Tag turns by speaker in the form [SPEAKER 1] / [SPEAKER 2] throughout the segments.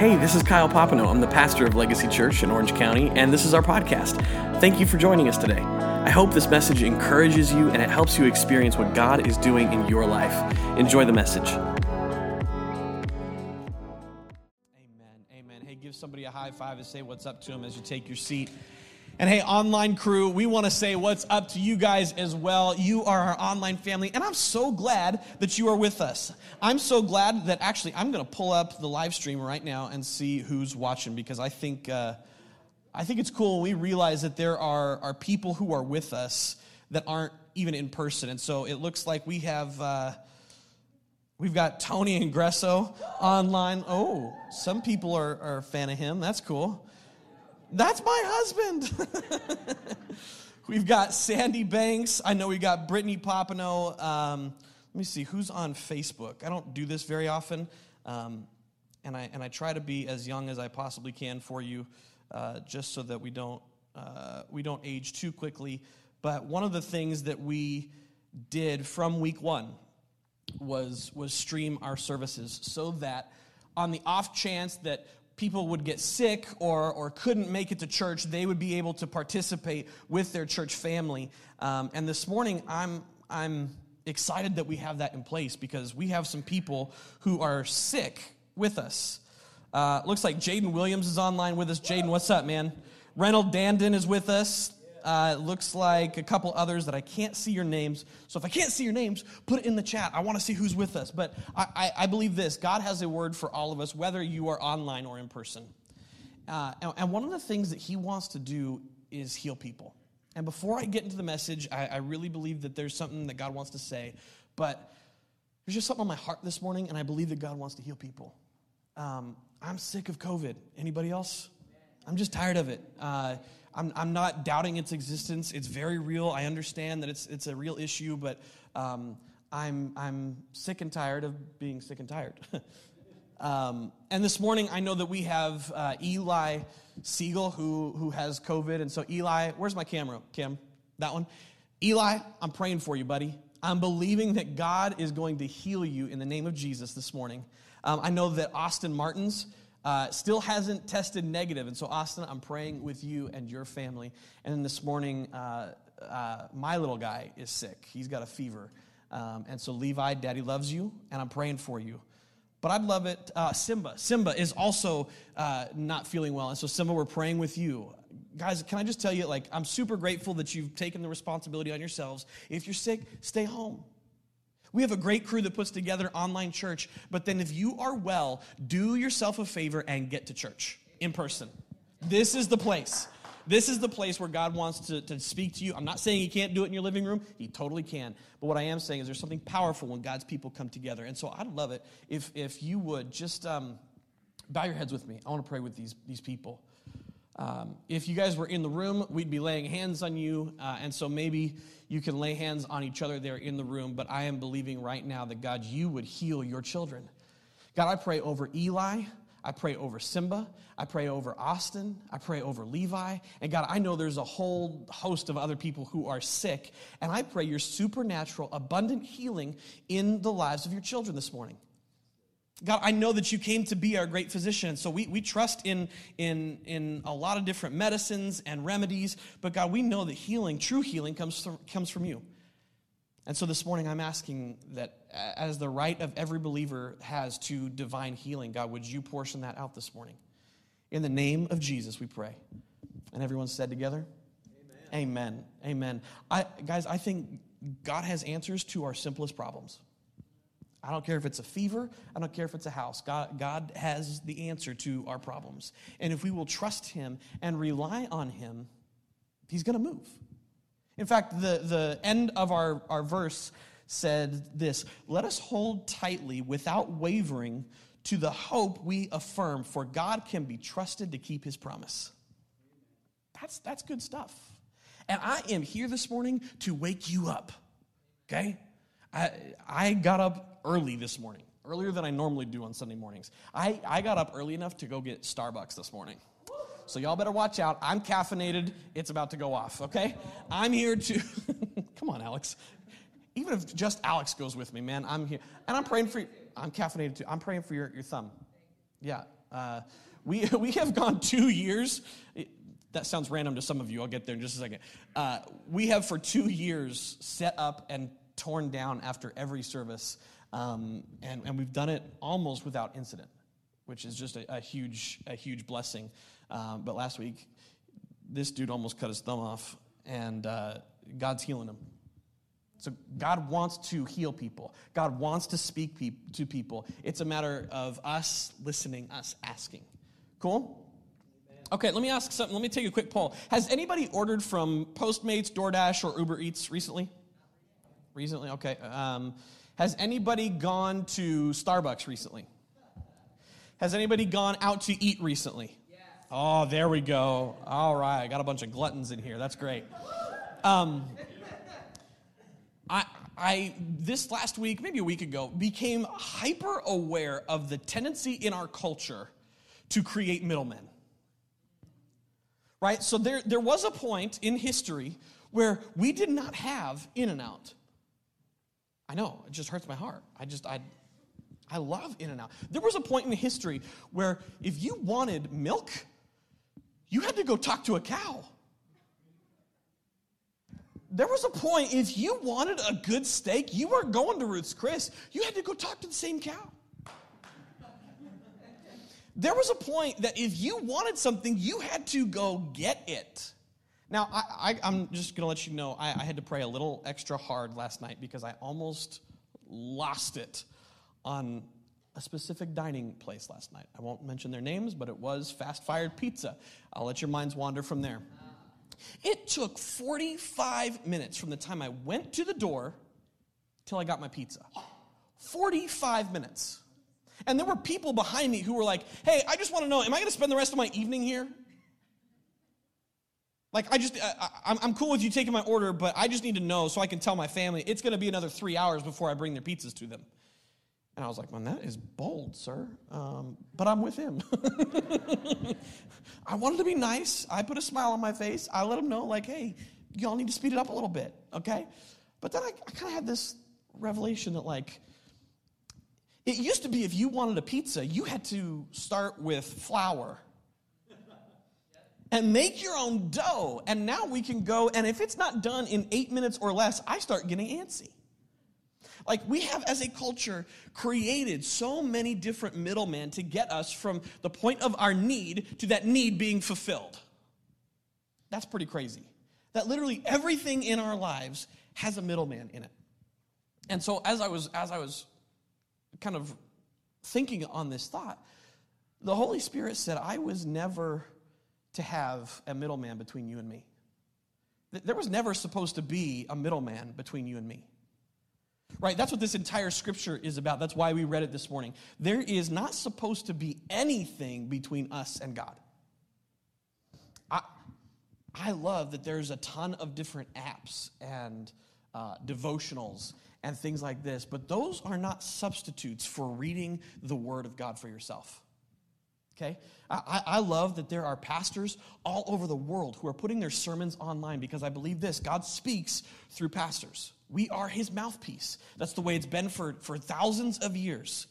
[SPEAKER 1] Hey, this is Kyle Popino. I'm the pastor of Legacy Church in Orange County, and this is our podcast. Thank you for joining us today. I hope this message encourages you and it helps you experience what God is doing in your life. Enjoy the message.
[SPEAKER 2] Amen. Amen. Hey, give somebody a high five and say what's up to them as you take your seat. And hey, online crew, we want to say what's up to you guys as well. You are our online family, and I'm so glad that you are with us. I'm so glad that actually I'm going to pull up the live stream right now and see who's watching because I think uh, I think it's cool when we realize that there are are people who are with us that aren't even in person, and so it looks like we have. Uh, We've got Tony Ingresso online. Oh, some people are, are a fan of him. That's cool. That's my husband. We've got Sandy Banks. I know we got Brittany Popino. Um, let me see who's on Facebook. I don't do this very often, um, and I and I try to be as young as I possibly can for you, uh, just so that we don't uh, we don't age too quickly. But one of the things that we did from week one was was stream our services so that on the off chance that people would get sick or, or couldn't make it to church, they would be able to participate with their church family. Um, and this morning, I'm, I'm excited that we have that in place because we have some people who are sick with us. Uh, looks like Jaden Williams is online with us. Jaden, what's up, man? Reynold Dandon is with us. Uh, it looks like a couple others that I can't see your names. So if I can't see your names, put it in the chat. I want to see who's with us. But I, I, I, believe this God has a word for all of us, whether you are online or in person. Uh, and, and, one of the things that He wants to do is heal people. And before I get into the message, I, I really believe that there's something that God wants to say. But there's just something on my heart this morning, and I believe that God wants to heal people. Um, I'm sick of COVID. Anybody else? I'm just tired of it. Uh, I'm, I'm not doubting its existence. It's very real. I understand that it's, it's a real issue, but um, I'm, I'm sick and tired of being sick and tired. um, and this morning, I know that we have uh, Eli Siegel who, who has COVID. And so, Eli, where's my camera, Kim? That one? Eli, I'm praying for you, buddy. I'm believing that God is going to heal you in the name of Jesus this morning. Um, I know that Austin Martins uh, still hasn't tested negative. And so, Austin, I'm praying with you and your family. And then this morning, uh, uh, my little guy is sick. He's got a fever. Um, and so, Levi, daddy loves you, and I'm praying for you. But I'd love it. Uh, Simba. Simba is also uh, not feeling well. And so, Simba, we're praying with you. Guys, can I just tell you, like, I'm super grateful that you've taken the responsibility on yourselves. If you're sick, stay home. We have a great crew that puts together online church, but then if you are well, do yourself a favor and get to church in person. This is the place. This is the place where God wants to, to speak to you. I'm not saying He can't do it in your living room, He totally can. But what I am saying is there's something powerful when God's people come together. And so I'd love it if, if you would just um, bow your heads with me. I want to pray with these, these people. Um, if you guys were in the room, we'd be laying hands on you. Uh, and so maybe you can lay hands on each other there in the room. But I am believing right now that God, you would heal your children. God, I pray over Eli. I pray over Simba. I pray over Austin. I pray over Levi. And God, I know there's a whole host of other people who are sick. And I pray your supernatural, abundant healing in the lives of your children this morning. God, I know that you came to be our great physician. So we, we trust in, in, in a lot of different medicines and remedies. But God, we know that healing, true healing, comes from, comes from you. And so this morning, I'm asking that as the right of every believer has to divine healing, God, would you portion that out this morning? In the name of Jesus, we pray. And everyone said together, Amen. Amen. Amen. I, guys, I think God has answers to our simplest problems. I don't care if it's a fever. I don't care if it's a house. God, God has the answer to our problems. And if we will trust Him and rely on Him, He's going to move. In fact, the, the end of our, our verse said this Let us hold tightly without wavering to the hope we affirm, for God can be trusted to keep His promise. That's, that's good stuff. And I am here this morning to wake you up, okay? I, I got up early this morning, earlier than I normally do on Sunday mornings. I, I got up early enough to go get Starbucks this morning. So y'all better watch out. I'm caffeinated. It's about to go off, okay? I'm here to, come on, Alex. Even if just Alex goes with me, man, I'm here. And I'm praying for you. I'm caffeinated too. I'm praying for your, your thumb. Yeah. Uh, we, we have gone two years. That sounds random to some of you. I'll get there in just a second. Uh, we have for two years set up and torn down after every service, um, and, and we've done it almost without incident, which is just a, a huge, a huge blessing. Um, but last week, this dude almost cut his thumb off, and uh, God's healing him. So God wants to heal people. God wants to speak pe- to people. It's a matter of us listening, us asking. Cool? Okay, let me ask something. Let me take a quick poll. Has anybody ordered from Postmates, DoorDash, or Uber Eats recently? Recently, okay. Um, has anybody gone to Starbucks recently? Has anybody gone out to eat recently? Oh, there we go. All right, I got a bunch of gluttons in here. That's great. Um, I, I this last week, maybe a week ago, became hyper aware of the tendency in our culture to create middlemen. Right? So there, there was a point in history where we did not have In-N-Out. I know, it just hurts my heart. I just, I, I love In-N-Out. There was a point in history where if you wanted milk, you had to go talk to a cow. There was a point, if you wanted a good steak, you weren't going to Ruth's Chris. You had to go talk to the same cow. There was a point that if you wanted something, you had to go get it. Now, I, am just going to let you know, I, I had to pray a little extra hard last night because I almost lost it on a specific dining place last night. I won't mention their names, but it was Fast Fired Pizza. I'll let your minds wander from there. It took 45 minutes from the time I went to the door till I got my pizza. 45 minutes. And there were people behind me who were like, hey, I just want to know, am I going to spend the rest of my evening here? Like, I just, I, am cool with you taking my order, but I just need to know so I can tell my family it's going to be another three hours before I bring their pizzas to them. And I was like, man, that is bold, sir. Um, but I'm with him. I wanted to be nice. I put a smile on my face. I let him know, like, hey, y'all need to speed it up a little bit, okay? But then I, I kind of had this revelation that, like, it used to be if you wanted a pizza, you had to start with flour and make your own dough. And now we can go, and if it's not done in eight minutes or less, I start getting antsy. Like we have, as a culture, created so many different middlemen to get us from the point of our need to that need being fulfilled. That's pretty crazy. That literally everything in our lives has a middleman in it. And so as I was as I was kind of thinking on this thought, the Holy Spirit said, I was never to have a middleman between you and me. There was never supposed to be a middleman between you and me. Right? That's what this entire scripture is about. That's why we read it this morning. There is not supposed to be anything between us and God. I, I love that there's a ton of different apps and uh, devotionals and things like this, but those are not substitutes for reading the Word of God for yourself. Okay? I, I, love that there are pastors all over the world who are putting their sermons online because I believe this God speaks through pastors. We are his mouthpiece. That's the way it's been for, for thousands of years.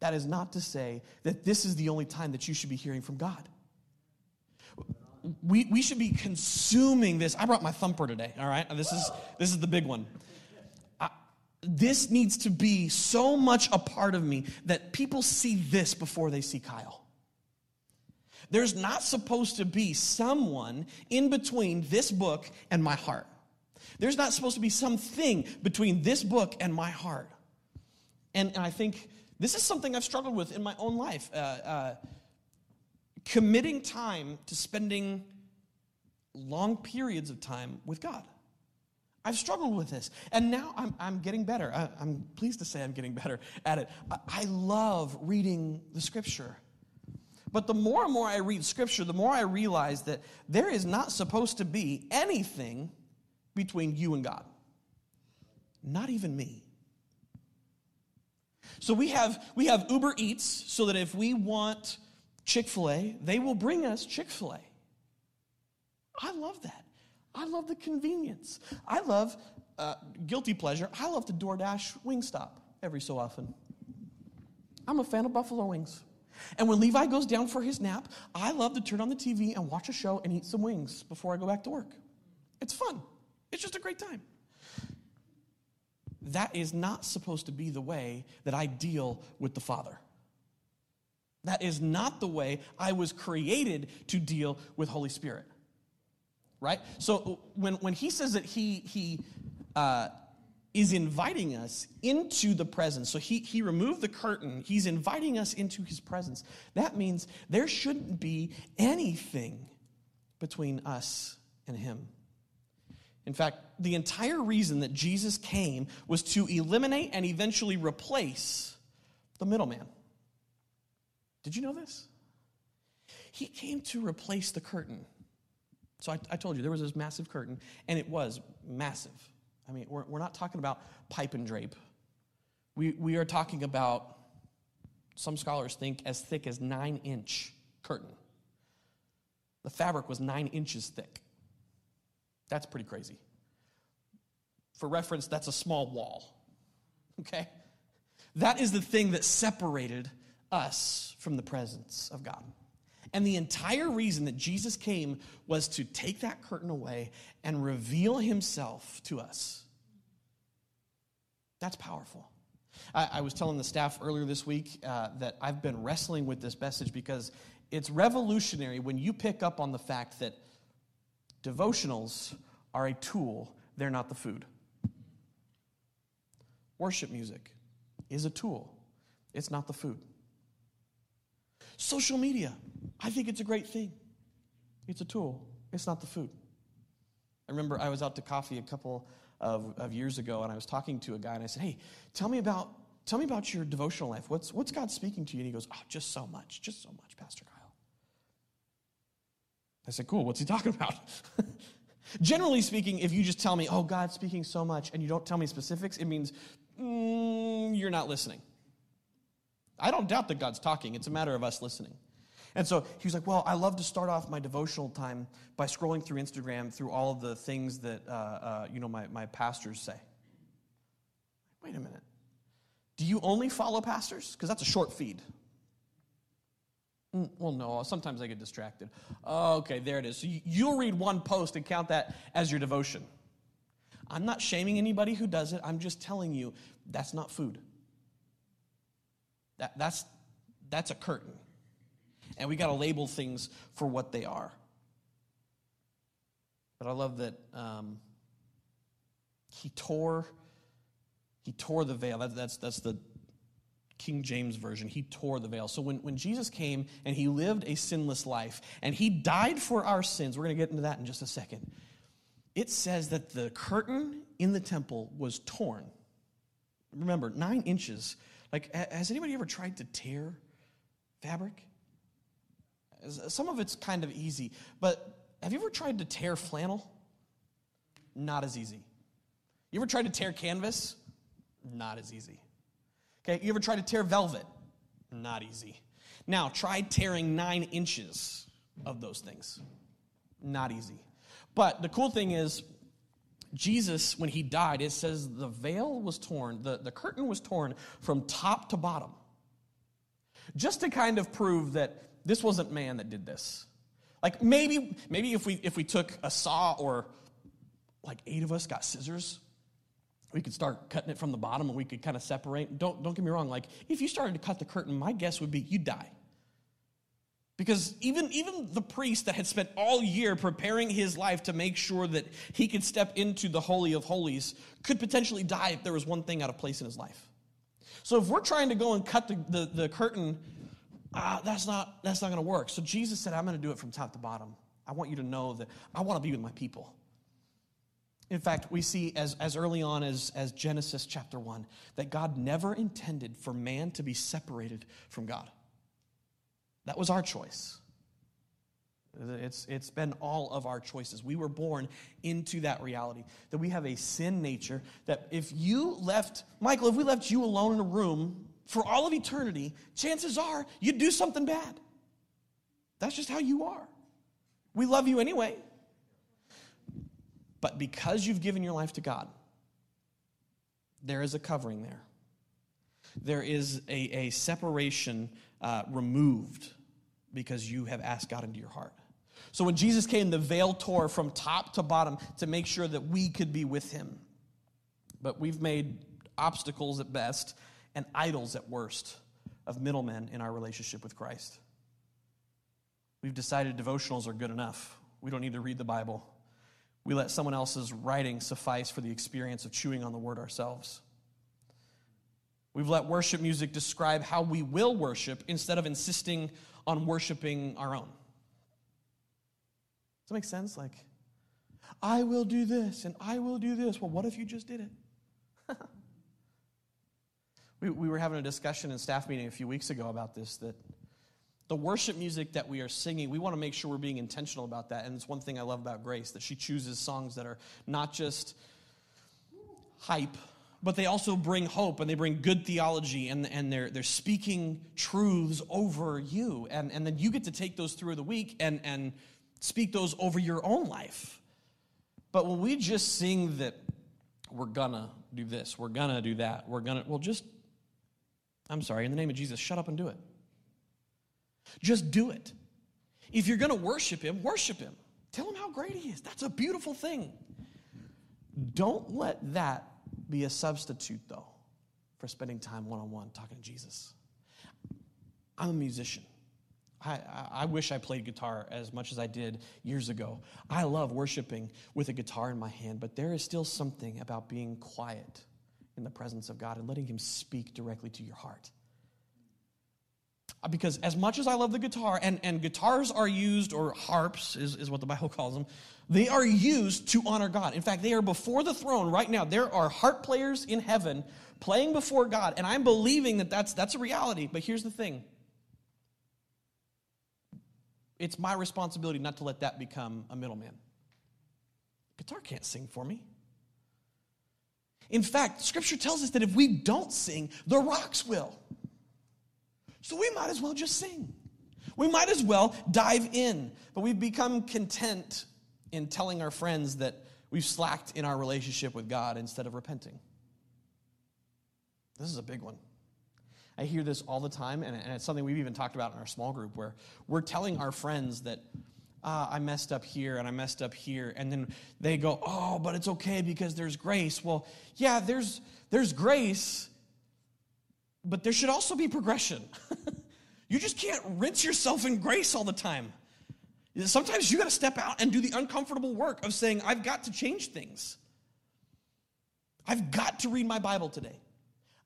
[SPEAKER 2] That is not to say that this is the only time that you should be hearing from God. We, we should be consuming this. I brought my thumper today, all right? This is, this is the big one. This needs to be so much a part of me that people see this before they see Kyle. There's not supposed to be someone in between this book and my heart. There's not supposed to be something between this book and my heart. And, and I think this is something I've struggled with in my own life. Uh, uh, committing time to spending long periods of time with God. I've struggled with this. And now I'm, I'm getting better. I, am pleased to say I'm getting better at it. I, I love reading the scripture. But the more and more I read scripture, the more I realize that there is not supposed to be anything between you and God. Not even me. So we have we have Uber Eats so that if we want Chick-fil-A, they will bring us Chick-fil-A. I love that. I love the convenience. I love uh, guilty pleasure. I love to DoorDash Wingstop every so often. I'm a fan of buffalo wings. And when Levi goes down for his nap, I love to turn on the TV and watch a show and eat some wings before I go back to work. It's fun, it's just a great time. That is not supposed to be the way that I deal with the Father. That is not the way I was created to deal with Holy Spirit. Right? So when, when he says that he, he uh, is inviting us into the presence, so he, he removed the curtain, he's inviting us into his presence. That means there shouldn't be anything between us and him. In fact, the entire reason that Jesus came was to eliminate and eventually replace the middleman. Did you know this? He came to replace the curtain. So I, I, told you there was this massive curtain, and it was massive. I mean, we're, we're not talking about pipe and drape. We, we are talking about, some scholars think, as thick as nine inch curtain. The fabric was nine inches thick. That's pretty crazy. For reference, that's a small wall. Okay? That is the thing that separated us from the presence of God. And the entire reason that Jesus came was to take that curtain away and reveal himself to us. That's powerful. I, I was telling the staff earlier this week uh, that I've been wrestling with this message because it's revolutionary when you pick up on the fact that devotionals are a tool, they're not the food. Worship music is a tool, it's not the food. Social media, I think it's a great thing. It's a tool, it's not the food. I remember I was out to coffee a couple of, of years ago and I was talking to a guy and I said, Hey, tell me about tell me about your devotional life. What's what's God speaking to you? And he goes, Oh, just so much, just so much, Pastor Kyle. I said, Cool, what's he talking about? Generally speaking, if you just tell me, oh, God's speaking so much, and you don't tell me specifics, it means mm, you're not listening. I don't doubt that God's talking, it's a matter of us listening. And so he was like, Well, I love to start off my devotional time by scrolling through Instagram through all of the things that, uh, uh, you know, my, my pastors say. Wait a minute. Do you only follow pastors? Because that's a short feed. Mm, well, no, sometimes I get distracted. okay, there it is. So you'll read one post and count that as your devotion. I'm not shaming anybody who does it. I'm just telling you that's not food. That, that's, that's a curtain. And we got to label things for what they are. But I love that um, he tore he tore the veil. That, that's, that's the King James Version. He tore the veil. So when, when Jesus came and he lived a sinless life and he died for our sins, we're going to get into that in just a second. It says that the curtain in the temple was torn. Remember, nine inches like, has anybody ever tried to tear fabric? Some of it's kind of easy, but have you ever tried to tear flannel? Not as easy. You ever tried to tear canvas? Not as easy. Okay, you ever tried to tear velvet? Not easy. Now, try tearing nine inches of those things. Not easy. But the cool thing is, Jesus, when he died, it says the veil was torn, the, the curtain was torn from top to bottom. Just to kind of prove that this wasn't man that did this. Like maybe, maybe if we if we took a saw or like eight of us got scissors, we could start cutting it from the bottom and we could kind of separate. Don't don't get me wrong, like if you started to cut the curtain, my guess would be you'd die. Because even, even the priest that had spent all year preparing his life to make sure that he could step into the Holy of Holies could potentially die if there was one thing out of place in his life. So if we're trying to go and cut the, the, the curtain, uh, that's not, that's not going to work. So Jesus said, I'm going to do it from top to bottom. I want you to know that I want to be with my people. In fact, we see as, as early on as, as Genesis chapter 1 that God never intended for man to be separated from God. That was our choice. It's, it's been all of our choices. We were born into that reality that we have a sin nature. That if you left, Michael, if we left you alone in a room for all of eternity, chances are you'd do something bad. That's just how you are. We love you anyway. But because you've given your life to God, there is a covering there. There is a, a separation uh, removed because you have asked God into your heart. So when Jesus came, the veil tore from top to bottom to make sure that we could be with him. But we've made obstacles at best and idols at worst of middlemen in our relationship with Christ. We've decided devotionals are good enough. We don't need to read the Bible. We let someone else's writing suffice for the experience of chewing on the word ourselves. We've let worship music describe how we will worship instead of insisting on worshiping our own. Does that make sense? Like, I will do this and I will do this. Well, what if you just did it? We, we were having a discussion in staff meeting a few weeks ago about this that the worship music that we are singing, we want to make sure we're being intentional about that. And it's one thing I love about Grace that she chooses songs that are not just hype, but they also bring hope and they bring good theology and, and they're, they're speaking truths over you. And, and then you get to take those through the week and, and speak those over your own life. But when we just sing that we're gonna do this, we're gonna do that, we're gonna, well, just, I'm sorry, in the name of Jesus, shut up and do it. Just do it. If you're going to worship Him, worship Him. Tell Him how great He is. That's a beautiful thing. Don't let that be a substitute, though, for spending time one on one talking to Jesus. I'm a musician. I, I, wish I played guitar as much as I did years ago. I love worshiping with a guitar in my hand, but there is still something about being quiet in the presence of God and letting Him speak directly to your heart. Because as much as I love the guitar, and, and guitars are used, or harps is, is what the Bible calls them, they are used to honor God. In fact, they are before the throne right now. There are harp players in heaven playing before God, and I'm believing that that's, that's a reality. But here's the thing it's my responsibility not to let that become a middleman. Guitar can't sing for me. In fact, scripture tells us that if we don't sing, the rocks will. So we might as well just sing. We might as well dive in. But we've become content in telling our friends that we've slacked in our relationship with God instead of repenting. This is a big one. I hear this all the time, and it's something we've even talked about in our small group where we're telling our friends that ah, I messed up here and I messed up here. And then they go, oh, but it's okay because there's grace. Well, yeah, there's, there's grace, but there should also be progression. you just can't rinse yourself in grace all the time. Sometimes you got to step out and do the uncomfortable work of saying, I've got to change things. I've got to read my Bible today.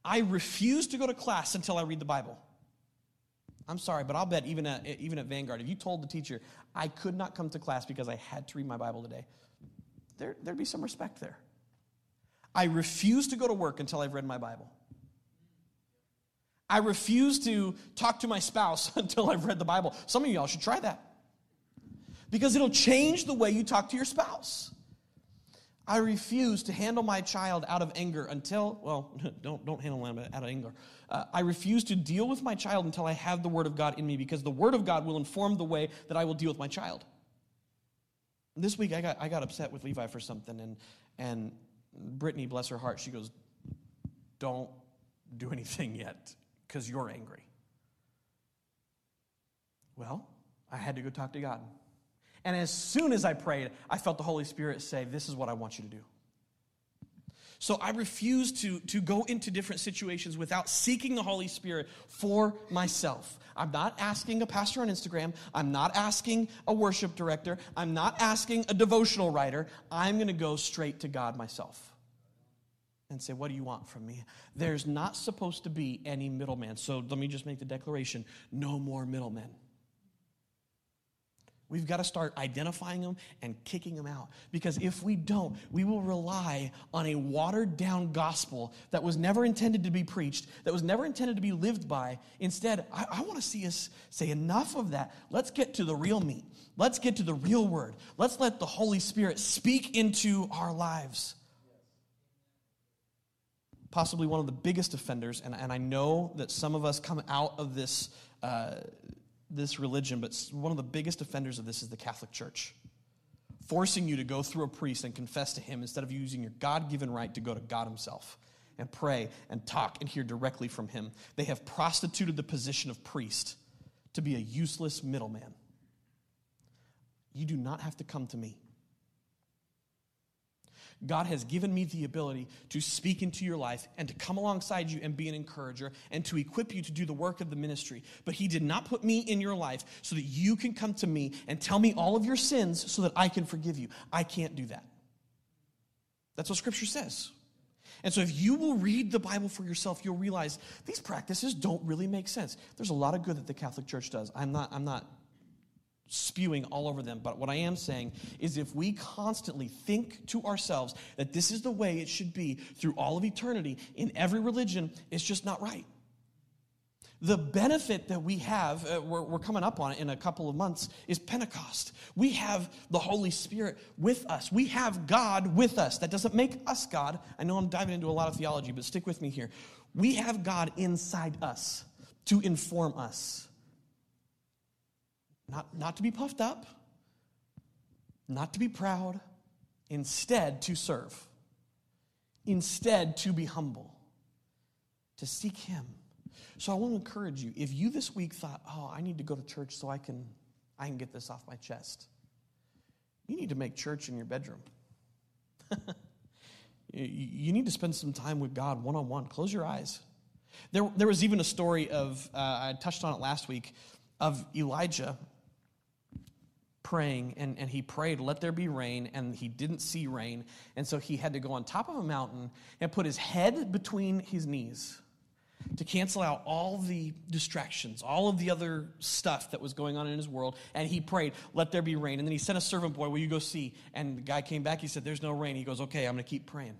[SPEAKER 2] I refuse to go to class until I read the Bible. I'm sorry, but I'll bet even at, even at Vanguard, if you told the teacher, I could not come to class because I had to read my Bible today, there, there'd be some respect there. I refuse to go to work until I've read my Bible. I refuse to talk to my spouse until I've read the Bible. Some of y'all should try that because it'll change the way you talk to your spouse. I refuse to handle my child out of anger until, well, don't, don't handle them out of anger. Uh, I refuse to deal with my child until I have the Word of God in me because the Word of God will inform the way that I will deal with my child. This week I got, I got upset with Levi for something, and, and Brittany, bless her heart, she goes, Don't do anything yet because you're angry. Well, I had to go talk to God. And as soon as I prayed, I felt the Holy Spirit say, This is what I want you to do. So I refuse to, to go into different situations without seeking the Holy Spirit for myself. I'm not asking a pastor on Instagram. I'm not asking a worship director. I'm not asking a devotional writer. I'm going to go straight to God myself and say, What do you want from me? There's not supposed to be any middleman. So let me just make the declaration no more middlemen. We've got to start identifying them and kicking them out. Because if we don't, we will rely on a watered down gospel that was never intended to be preached, that was never intended to be lived by. Instead, I, I want to see us say, enough of that. Let's get to the real meat. Let's get to the real word. Let's let the Holy Spirit speak into our lives possibly one of the biggest offenders, and, and I know that some of us come out of this, uh, this religion, but one of the biggest offenders of this is the Catholic Church. Forcing you to go through a priest and confess to him instead of using your God given right to go to God Himself. and pray and talk and hear directly from Him. They have prostituted the position of priest to be a useless middleman. You do not have to come to me. God has given me the ability to speak into your life and to come alongside you and be an encourager and to equip you to do the work of the ministry. But He did not put me in your life so that you can come to me and tell me all of your sins so that I can forgive you. I can't do that. That's what Scripture says. And so, if you will read the Bible for yourself, you'll realize these practices don't really make sense. There's a lot of good that the Catholic Church does. I'm not, I'm not spewing all over them. But what I am saying is if we constantly think to ourselves that this is the way it should be through all of eternity in every religion, it's just not right. The benefit that we have, uh, we're, we're coming up on it in a couple of months, is Pentecost. We have the Holy Spirit with us. We have God with us. That doesn't make us God. I know I'm diving into a lot of theology, but stick with me here. We have God inside us to inform us not, not to be puffed up, not to be proud, instead to serve, instead to be humble, to seek Him. So I want to encourage you if you this week thought, oh, I need to go to church so I can, I can get this off my chest, you need to make church in your bedroom. you need to spend some time with God one on one. Close your eyes. There, there was even a story of, uh, I touched on it last week, of Elijah praying and, and he prayed, Let there be rain, and he didn't see rain. And so he had to go on top of a mountain and put his head between his knees to cancel out all the distractions, all of the other stuff that was going on in his world. And he prayed, Let there be rain. And then he sent a servant boy, Will you go see? And the guy came back. He said, There's no rain. He goes, Okay, I'm going to keep praying.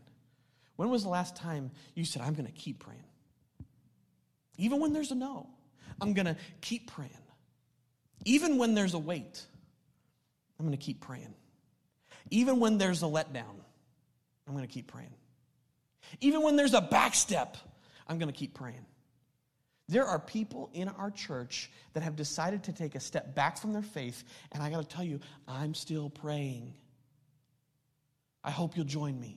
[SPEAKER 2] When was the last time you said, I'm going to keep praying? Even when there's a no, I'm going to keep praying. Even when there's a wait. I'm going to keep praying. Even when there's a letdown, I'm going to keep praying. Even when there's a backstep, I'm going to keep praying. There are people in our church that have decided to take a step back from their faith, and I got to tell you, I'm still praying. I hope you'll join me.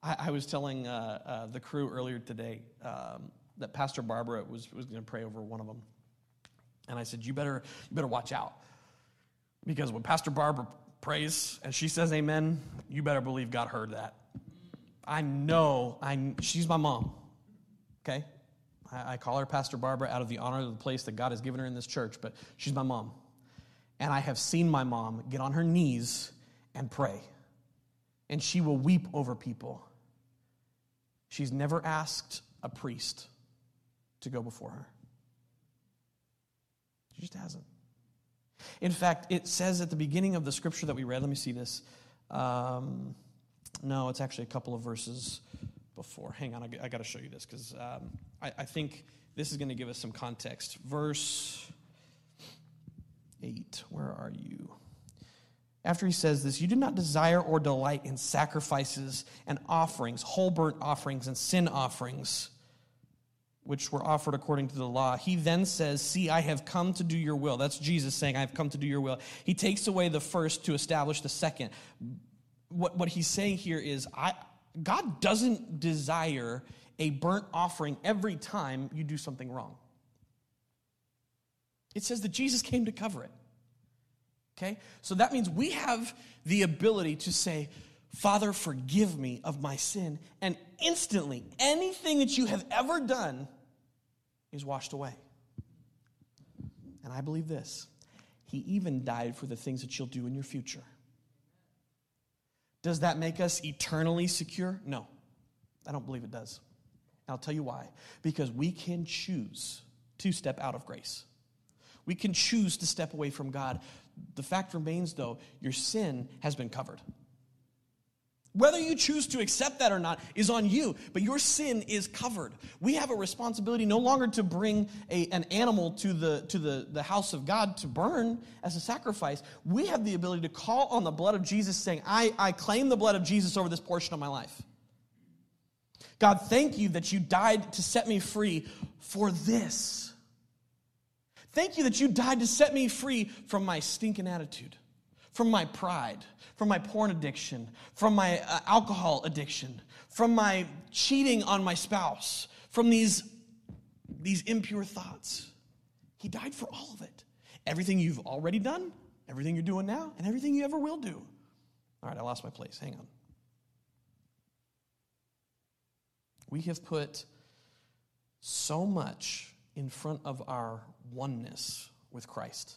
[SPEAKER 2] I, I was telling uh, uh, the crew earlier today um, that Pastor Barbara was, was going to pray over one of them. And I said, You better, you better watch out because when Pastor Barbara prays and she says amen, you better believe God heard that. I know, I, she's my mom, okay? I, I call her Pastor Barbara out of the honor of the place that God has given her in this church, but she's my mom. And I have seen my mom get on her knees and pray. And she will weep over people. She's never asked a priest to go before her. She just hasn't. In fact, it says at the beginning of the scripture that we read, let me see this. Um, no, it's actually a couple of verses before. Hang on, I, I got to show you this because um, I, I think this is going to give us some context. Verse 8, where are you? After he says this, you do not desire or delight in sacrifices and offerings, whole burnt offerings and sin offerings which were offered according to the law. He then says, See, I have come to do your will. That's Jesus saying, I have come to do your will. He takes away the first to establish the second. What, what he's saying here is, I, God doesn't desire a burnt offering every time you do something wrong. It says that Jesus came to cover it. Okay? So that means we have the ability to say, Father, forgive me of my sin. And instantly, anything that you have ever done is washed away. And I believe this He even died for the things that you'll do in your future. Does that make us eternally secure? No, I don't believe it does. I'll tell you why. Because we can choose to step out of grace. We can choose to step away from God. The fact remains, though, your sin has been covered. Whether you choose to accept that or not is on you, but your sin is covered. We have a responsibility no longer to bring a, an animal to, the, to the, the house of God to burn as a sacrifice. We have the ability to call on the blood of Jesus, saying, I, I claim the blood of Jesus over this portion of my life. God, thank you that you died to set me free for this. Thank you that you died to set me free from my stinking attitude from my pride, from my porn addiction, from my uh, alcohol addiction, from my cheating on my spouse, from these, these impure thoughts. He died for all of it. Everything you've already done, everything you're doing now, and everything you ever will do. All right, I lost my place. Hang on. We have put so much in front of our oneness with Christ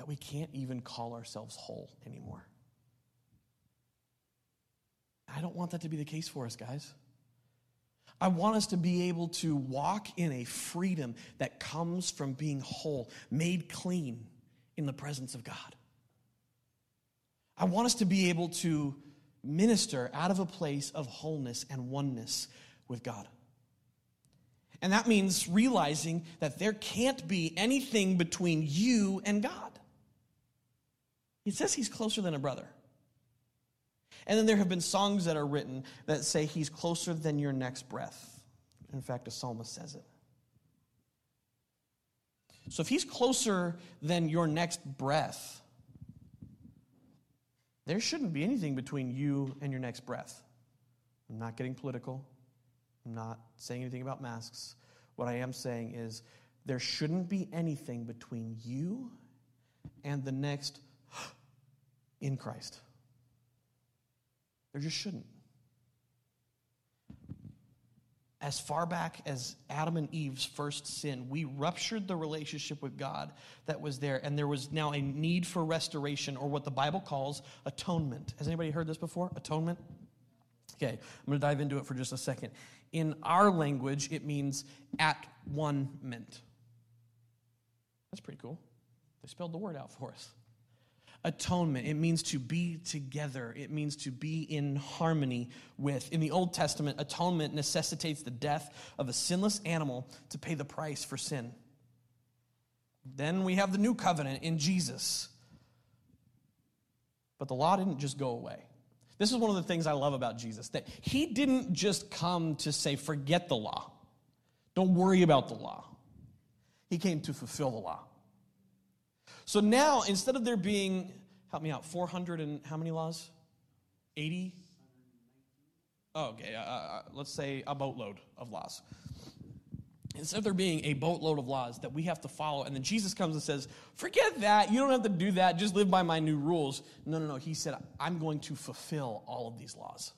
[SPEAKER 2] that we can't even call ourselves whole anymore. I don't want that to be the case for us, guys. I want us to be able to walk in a freedom that comes from being whole, made clean in the presence of God. I want us to be able to minister out of a place of wholeness and oneness with God. And that means realizing that there can't be anything between you and God. He says he's closer than a brother. And then there have been songs that are written that say he's closer than your next breath. In fact, a psalmist says it. So if he's closer than your next breath, there shouldn't be anything between you and your next breath. I'm not getting political. I'm not saying anything about masks. What I am saying is there shouldn't be anything between you and the next in Christ. There just shouldn't. As far back as Adam and Eve's first sin, we ruptured the relationship with God that was there, and there was now a need for restoration, or what the Bible calls atonement. Has anybody heard this before? Atonement? Okay, I'm going to dive into it for just a second. In our language, it means at one meant. That's pretty cool. They spelled the word out for us. Atonement, it means to be together, it means to be in harmony with. In the Old Testament, atonement necessitates the death of a sinless animal to pay the price for sin. Then we have the new covenant in Jesus. But the law didn't just go away. This is one of the things I love about Jesus that he didn't just come to say, forget the law, don't worry about the law. He came to fulfill the law. So now, instead of there being, help me out, 400 and how many laws? 80? Oh, okay, uh, uh, let's say a boatload of laws. Instead of there being a boatload of laws that we have to follow, and then Jesus comes and says, Forget that, you don't have to do that, just live by my new rules. No, no, no. He said, I'm going to fulfill all of these laws.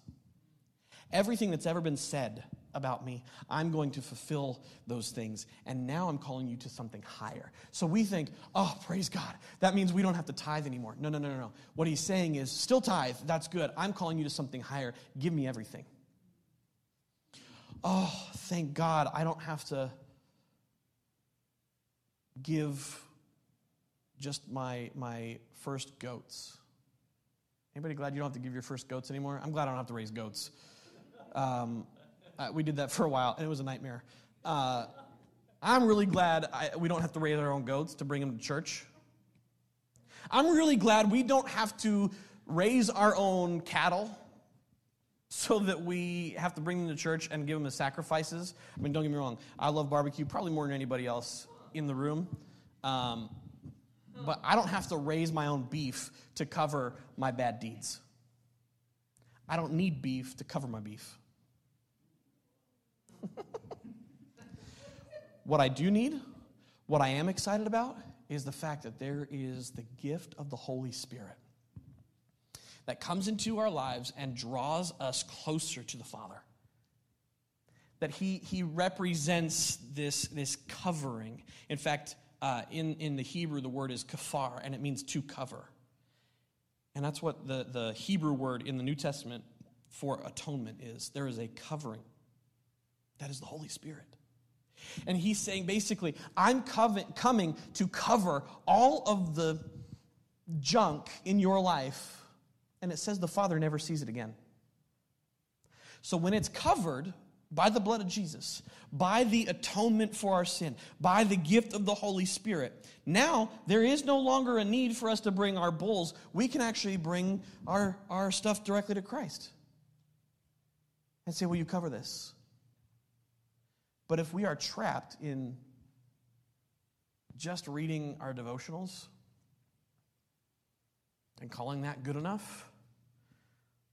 [SPEAKER 2] Everything that's ever been said about me, I'm going to fulfill those things. And now I'm calling you to something higher. So we think, oh, praise God. That means we don't have to tithe anymore. No, no, no, no, no. What he's saying is, still tithe, that's good. I'm calling you to something higher. Give me everything oh, thank God I don't have to give just my, my first goats. Anybody glad you don't have to give your first goats anymore? I'm glad I don't have to raise goats. Um, uh, we did that for a while, and it was a nightmare. Uh, I'm really glad I, we don't have to raise our own goats to bring them to church. I'm really glad we don't have to raise our own cattle so that we have to bring them to church and give them as sacrifices. I mean, don't get me wrong, I love barbecue probably more than anybody else in the room. Um, but I don't have to raise my own beef to cover my bad deeds. I don't need beef to cover my beef. what I do need, what I am excited about, is the fact that there is the gift of the Holy Spirit that comes into our lives and draws us closer to the Father. That he, he represents this, this covering. In fact, uh, in, in the Hebrew, the word is kafar, and it means to cover. And that's what the, the Hebrew word in the New Testament for atonement is. There is a covering. That is the Holy Spirit. And he's saying basically, I'm coming to cover all of the junk in your life and it says the Father never sees it again. So when it's covered by the blood of Jesus, by the atonement for our sin, by the gift of the Holy Spirit, now there is no longer a need for us to bring our bulls. We can actually bring our, our stuff directly to Christ and say, Will you cover this? But if we are trapped in just reading our devotionals, and calling that good enough,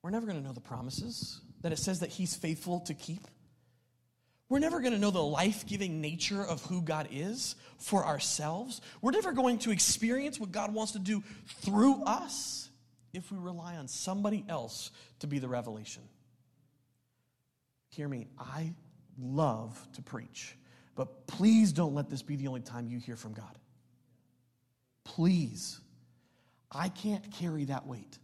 [SPEAKER 2] we're never going to know the promises that it says that He's faithful to keep. We're never going to know the life giving nature of who God is for ourselves. We're never going to experience what God wants to do through us if we rely on somebody else to be the revelation. Hear me, I love to preach, but please don't let this be the only time you hear from God. Please. I can't carry that weight.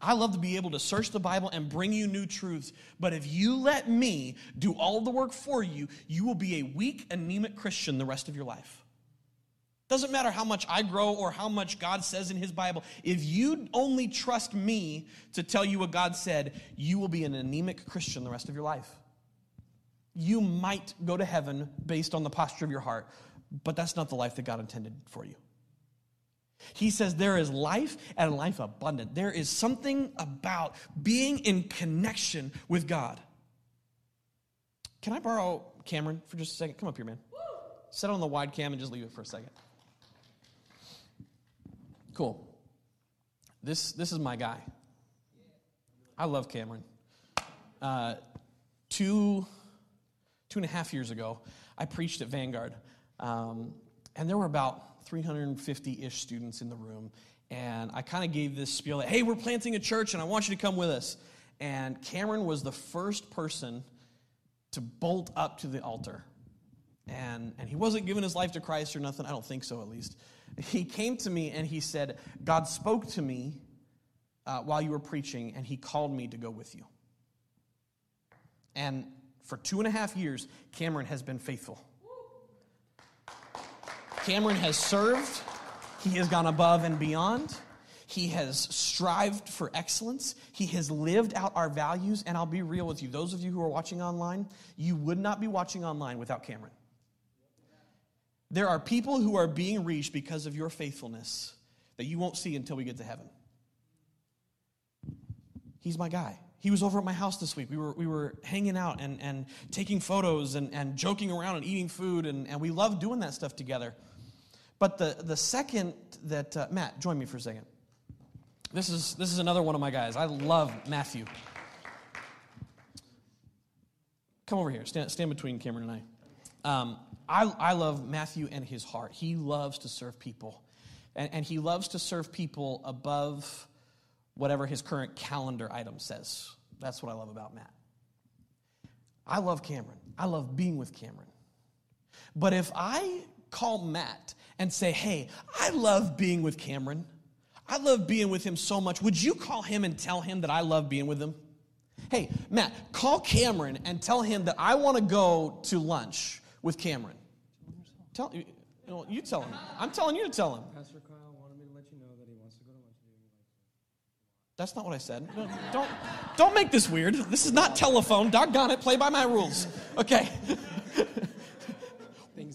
[SPEAKER 2] I love to be able to search the Bible and bring you new truths, but if you let me do all the work for you, you will be a weak, anemic Christian the rest of your life. Doesn't matter how much I grow or how much God says in His Bible. If you only trust me to tell you what God said, you will be an anemic Christian the rest of your life. You might go to heaven based on the posture of your heart, but that's not the life that God intended for you. He says there is life and life abundant. There is something about being in connection with God. Can I borrow Cameron for just a second? Come up here, man. Set on the wide cam and just leave it for a second. Cool. This, this is my guy. I love Cameron. Uh, two, two and a half years ago, I preached at Vanguard. Um, and there were about 350 ish students in the room. And I kind of gave this spiel that, hey, we're planting a church and I want you to come with us. And Cameron was the first person to bolt up to the altar. And, and he wasn't giving his life to Christ or nothing. I don't think so, at least. He came to me and he said, God spoke to me uh, while you were preaching, and he called me to go with you. And for two and a half years, Cameron has been faithful. Cameron has served, he has gone above and beyond. He has strived for excellence. He has lived out our values. And I'll be real with you those of you who are watching online, you would not be watching online without Cameron. There are people who are being reached because of your faithfulness that you won't see until we get to heaven. He's my guy. He was over at my house this week. We were, we were hanging out and, and taking photos and, and joking around and eating food, and, and we love doing that stuff together. But the, the second that, uh, Matt, join me for a second. This is, this is another one of my guys. I love Matthew. Come over here. Stand, stand between Cameron and I. Um, I. I love Matthew and his heart. He loves to serve people. And, and he loves to serve people above whatever his current calendar item says. That's what I love about Matt. I love Cameron. I love being with Cameron. But if I call Matt and say, hey, I love being with Cameron. I love being with him so much. Would you call him and tell him that I love being with him? Hey, Matt, call Cameron and tell him that I want to go to lunch with Cameron. Tell you, know, you tell him. I'm telling you to tell him.
[SPEAKER 3] Pastor Kyle wanted me to let you know that he wants to go to lunch with you.
[SPEAKER 2] That's not what I said. Don't, don't make this weird. This is not telephone. Doggone it. Play by my rules. Okay.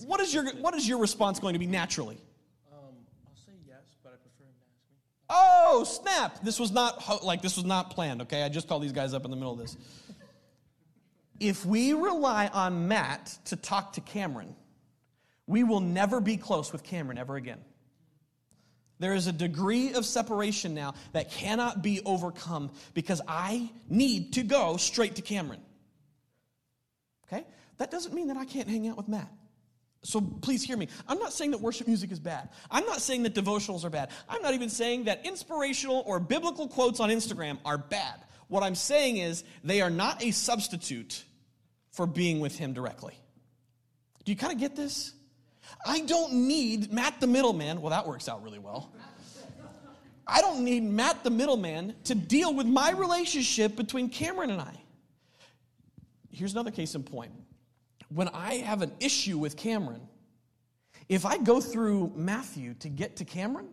[SPEAKER 2] what is your what is your response going to be naturally?
[SPEAKER 3] Um, I'll say yes, but I prefer him to ask me.
[SPEAKER 2] Oh snap! This was not like this was not planned. Okay, I just called these guys up in the middle of this. If we rely on Matt to talk to Cameron, we will never be close with Cameron ever again. There is a degree of separation now that cannot be overcome because I need to go straight to Cameron. Okay? That doesn't mean that I can't hang out with Matt. So please hear me. I'm not saying that worship music is bad. I'm not saying that devotionals are bad. I'm not even saying that inspirational or biblical quotes on Instagram are bad. What I'm saying is they are not a substitute for being with Him directly. Do you kind of get this? I don't need Matt the middleman. Well, that works out really well. I don't need Matt the middleman to deal with my relationship between Cameron and I. Here's another case in point when I have an issue with Cameron, if I go through Matthew to get to Cameron,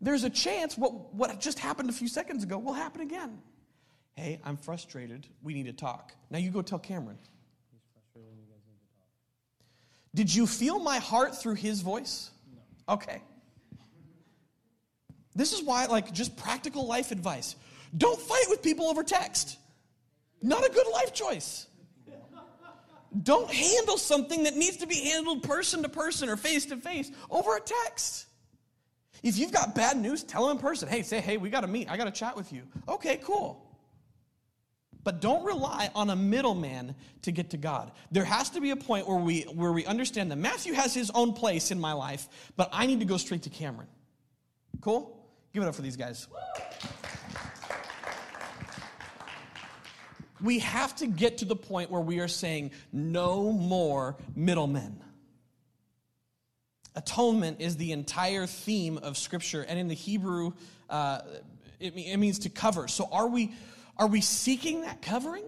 [SPEAKER 2] there's a chance what, what just happened a few seconds ago will happen again. Hey, I'm frustrated. We need to talk. Now you go tell Cameron. He's frustrated. You guys need to talk. Did you feel my heart through his voice? No. Okay. This is why, like, just practical life advice. Don't fight with people over text. Not a good life choice. Don't handle something that needs to be handled person to person or face to face over a text. If you've got bad news, tell them in person. Hey, say, hey, we got to meet. I got to chat with you. Okay, cool. But don't rely on a middleman to get to God. There has to be a point where we, where we understand that Matthew has his own place in my life, but I need to go straight to Cameron. Cool? Give it up for these guys. We have to get to the point where we are saying, no more middlemen. Atonement is the entire theme of Scripture, and in the Hebrew, uh, it, it means to cover. So, are we, are we seeking that covering?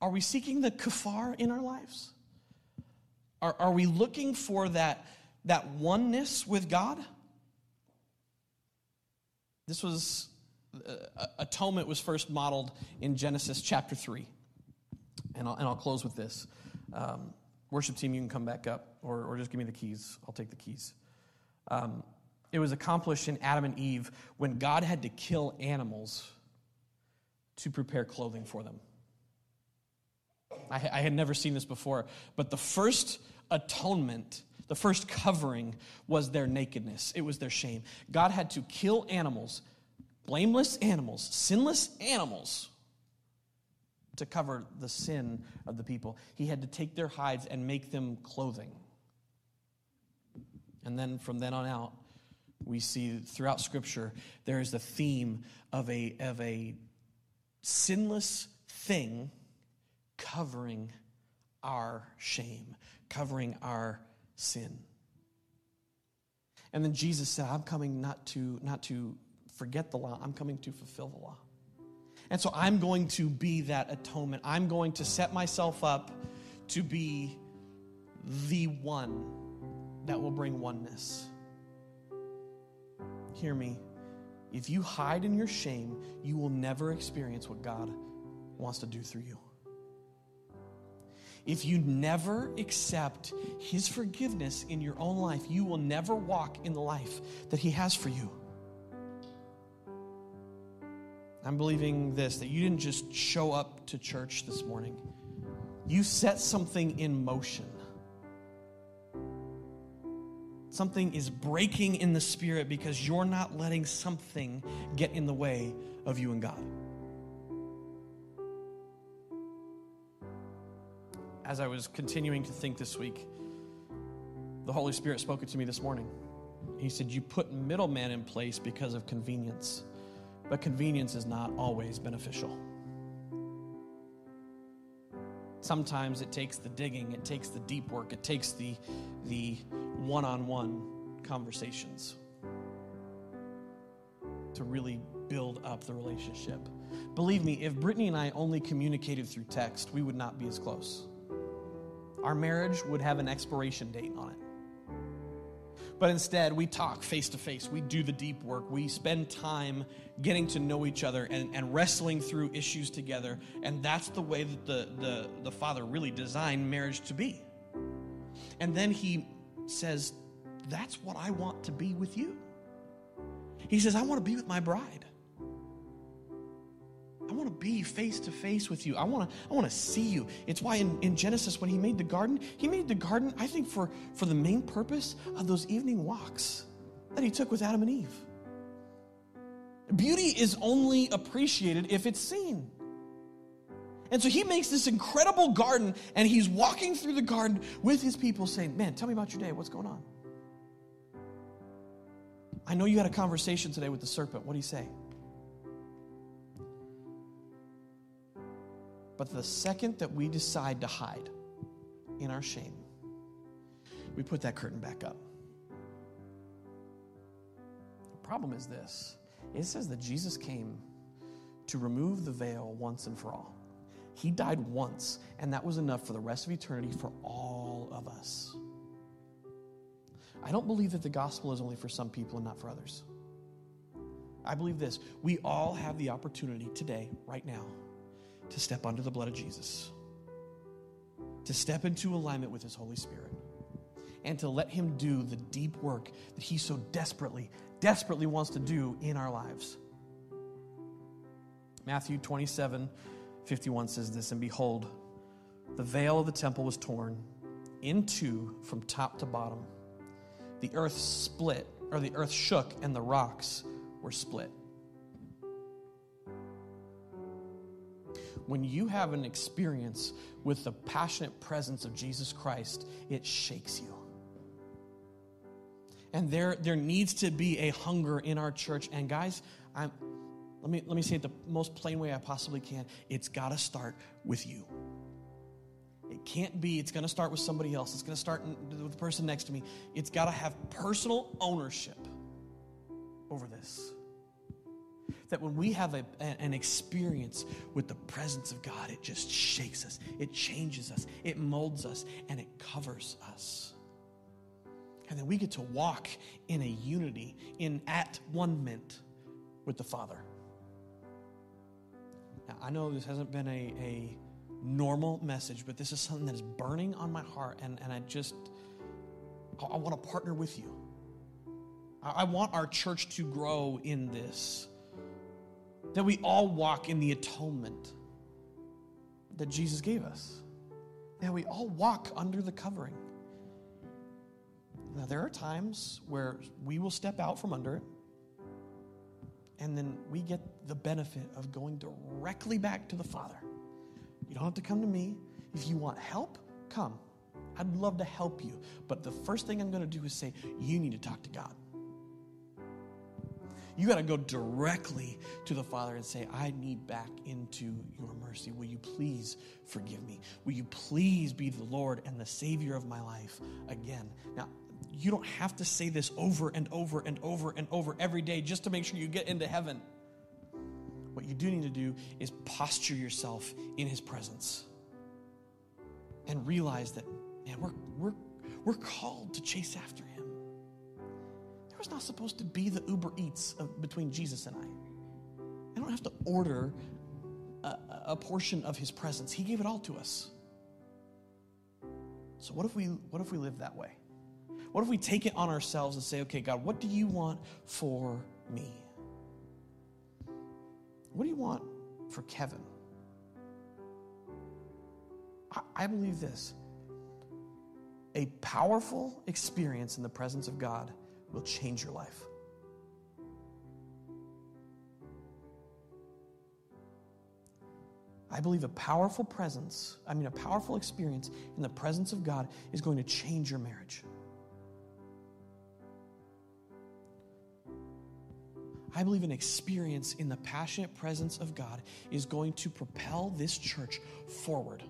[SPEAKER 2] Are we seeking the kafar in our lives? Are, are we looking for that, that oneness with God? This was, uh, atonement was first modeled in Genesis chapter 3. And I'll, and I'll close with this. Um, worship team, you can come back up, or, or just give me the keys. I'll take the keys. Um, it was accomplished in Adam and Eve when God had to kill animals to prepare clothing for them. I, I had never seen this before, but the first atonement, the first covering was their nakedness, it was their shame. God had to kill animals, blameless animals, sinless animals, to cover the sin of the people. He had to take their hides and make them clothing. And then from then on out, we see throughout Scripture there is the theme of a, of a sinless thing covering our shame, covering our sin. And then Jesus said, I'm coming not to, not to forget the law, I'm coming to fulfill the law. And so I'm going to be that atonement. I'm going to set myself up to be the one that will bring oneness. Hear me. If you hide in your shame, you will never experience what God wants to do through you. If you never accept His forgiveness in your own life, you will never walk in the life that He has for you. I'm believing this that you didn't just show up to church this morning, you set something in motion. Something is breaking in the spirit because you're not letting something get in the way of you and God. As I was continuing to think this week, the Holy Spirit spoke it to me this morning. He said, You put middleman in place because of convenience, but convenience is not always beneficial. Sometimes it takes the digging, it takes the deep work, it takes the, the one on one conversations to really build up the relationship. Believe me, if Brittany and I only communicated through text, we would not be as close. Our marriage would have an expiration date on it. But instead, we talk face to face. We do the deep work. We spend time getting to know each other and, and wrestling through issues together. And that's the way that the, the, the Father really designed marriage to be. And then He says, That's what I want to be with you. He says, I want to be with my bride. I want to be face to face with you. I want to, I want to see you. It's why in, in Genesis, when he made the garden, he made the garden, I think, for, for the main purpose of those evening walks that he took with Adam and Eve. Beauty is only appreciated if it's seen. And so he makes this incredible garden, and he's walking through the garden with his people saying, Man, tell me about your day. What's going on? I know you had a conversation today with the serpent. What do you say? But the second that we decide to hide in our shame, we put that curtain back up. The problem is this it says that Jesus came to remove the veil once and for all. He died once, and that was enough for the rest of eternity for all of us. I don't believe that the gospel is only for some people and not for others. I believe this we all have the opportunity today, right now, to step under the blood of Jesus, to step into alignment with His Holy Spirit, and to let Him do the deep work that He so desperately, desperately wants to do in our lives. Matthew 27 51 says this, and behold, the veil of the temple was torn in two from top to bottom, the earth split, or the earth shook, and the rocks were split. When you have an experience with the passionate presence of Jesus Christ, it shakes you. And there, there needs to be a hunger in our church. And guys, I'm, let, me, let me say it the most plain way I possibly can. It's got to start with you. It can't be, it's going to start with somebody else. It's going to start with the person next to me. It's got to have personal ownership over this. That when we have a, an experience with the presence of God, it just shakes us, it changes us, it molds us, and it covers us. And then we get to walk in a unity, in at one mint with the Father. Now, I know this hasn't been a, a normal message, but this is something that is burning on my heart, and, and I just, I, want to partner with you. I want our church to grow in this, that we all walk in the atonement that Jesus gave us, that we all walk under the covering. Now, there are times where we will step out from under it, and then we get the benefit of going directly back to the Father. You don't have to come to me. If you want help, come. I'd love to help you. But the first thing I'm going to do is say, you need to talk to God. You got to go directly to the Father and say, I need back into your mercy. Will you please forgive me? Will you please be the Lord and the Savior of my life again? Now, you don't have to say this over and over and over and over every day just to make sure you get into heaven. What you do need to do is posture yourself in His presence and realize that, man, we're, we're, we're called to chase after Him. Was not supposed to be the Uber Eats of, between Jesus and I. I don't have to order a, a portion of His presence, He gave it all to us. So, what if we, what if we live that way? What if we take it on ourselves and say, okay, God, what do you want for me? What do you want for Kevin? I, I believe this a powerful experience in the presence of God will change your life. I believe a powerful presence, I mean, a powerful experience in the presence of God is going to change your marriage. I believe an experience in the passionate presence of God is going to propel this church forward.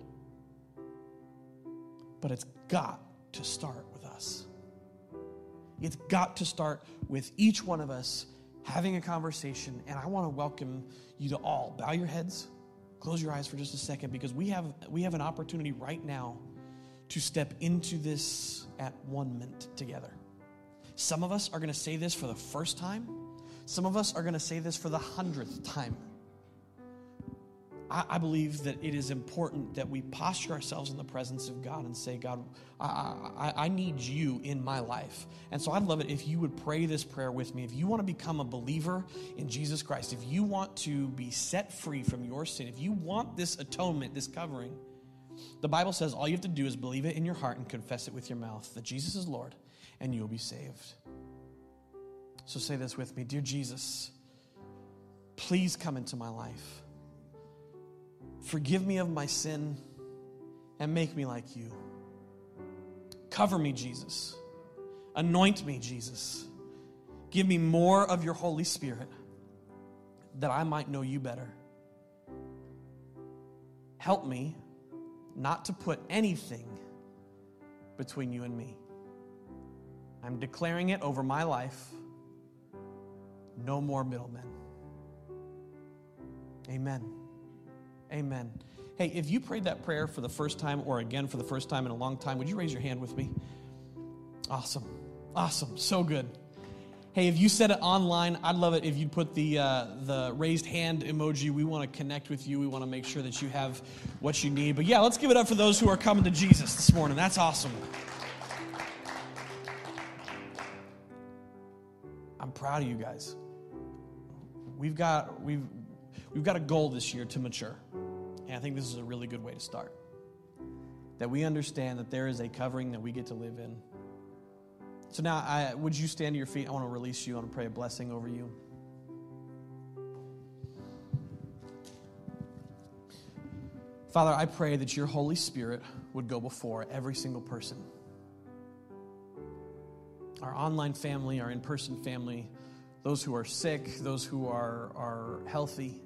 [SPEAKER 2] But it's got to start with us. It's got to start with each one of us having a conversation. And I want to welcome you to all. Bow your heads, close your eyes for just a second, because we have, we have an opportunity right now to step into this at one mint together. Some of us are going to say this for the first time. Some of us are going to say this for the hundredth time. I, I, believe that it is important that we posture ourselves in the presence of God and say, God, I, I, I need you in my life. And so I'd love it if you would pray this prayer with me. If you want to become a believer in Jesus Christ, if you want to be set free from your sin, if you want this atonement, this covering, the Bible says all you have to do is believe it in your heart and confess it with your mouth that Jesus is Lord, and you'll be saved. So say this with me Dear Jesus, please come into my life. Forgive me of my sin and make me like you. Cover me, Jesus. Anoint me, Jesus. Give me more of your Holy Spirit that I might know you better. Help me not to put anything between you and me. I'm declaring it over my life no more middlemen. Amen. Amen. Hey, if you prayed that prayer for the first time or again for the first time in a long time, would you raise your hand with me? Awesome. Awesome. So good. Hey, if you said it online, I'd love it if you'd put the, uh, the raised hand emoji. We want to connect with you. We want to make sure that you have what you need. But yeah, let's give it up for those who are coming to Jesus this morning. That's awesome. I'm proud of you guys we've got we've we've got a goal this year to mature. And I think this is a really good way to start. That we understand that there is a covering that we get to live in. So now, I, would you stand to your feet? I want to release you. I want to pray a blessing over you. Father, I pray that your Holy Spirit would go before every single person. Our online family, our in person family, those who are sick, those who are, are healthy.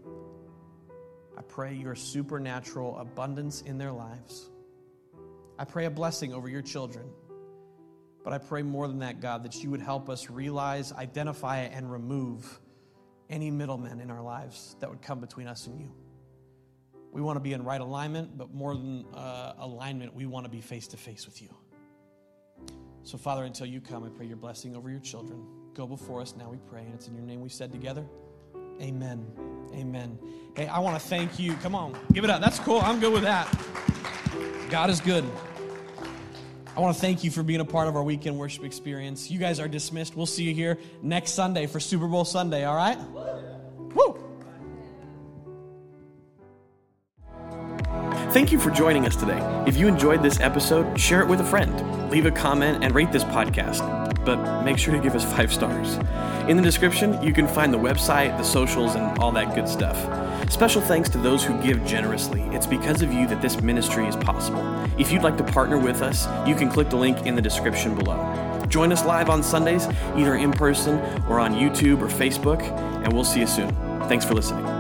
[SPEAKER 2] I pray your supernatural abundance in their lives. I pray a blessing over your children. But I pray more than that, God, that you would help us realize, identify, and remove any middlemen in our lives that would come between us and you. We want to be in right alignment, but more than uh, alignment, we want to be face to face with you. So, Father, until you come, I pray your blessing over your children. Go before us now, we pray. And it's in your name we said together. Amen. Amen. Hey, I want to thank you. Come on, give it up. That's cool. I'm good with that. God is good. I want to thank you for being a part of our weekend worship experience. You guys are dismissed. We'll see you here next Sunday for Super Bowl Sunday, all right? Woo!
[SPEAKER 1] Thank you for joining us today. If you enjoyed this episode, share it with a friend, leave a comment, and rate this podcast. But make sure to give us five stars. In the description, you can find the website, the socials, and all that good stuff. Special thanks to those who give generously. It's because of you that this ministry is possible. If you'd like to partner with us, you can click the link in the description below. Join us live on Sundays, either in person or on YouTube or Facebook, and we'll see you soon. Thanks for listening.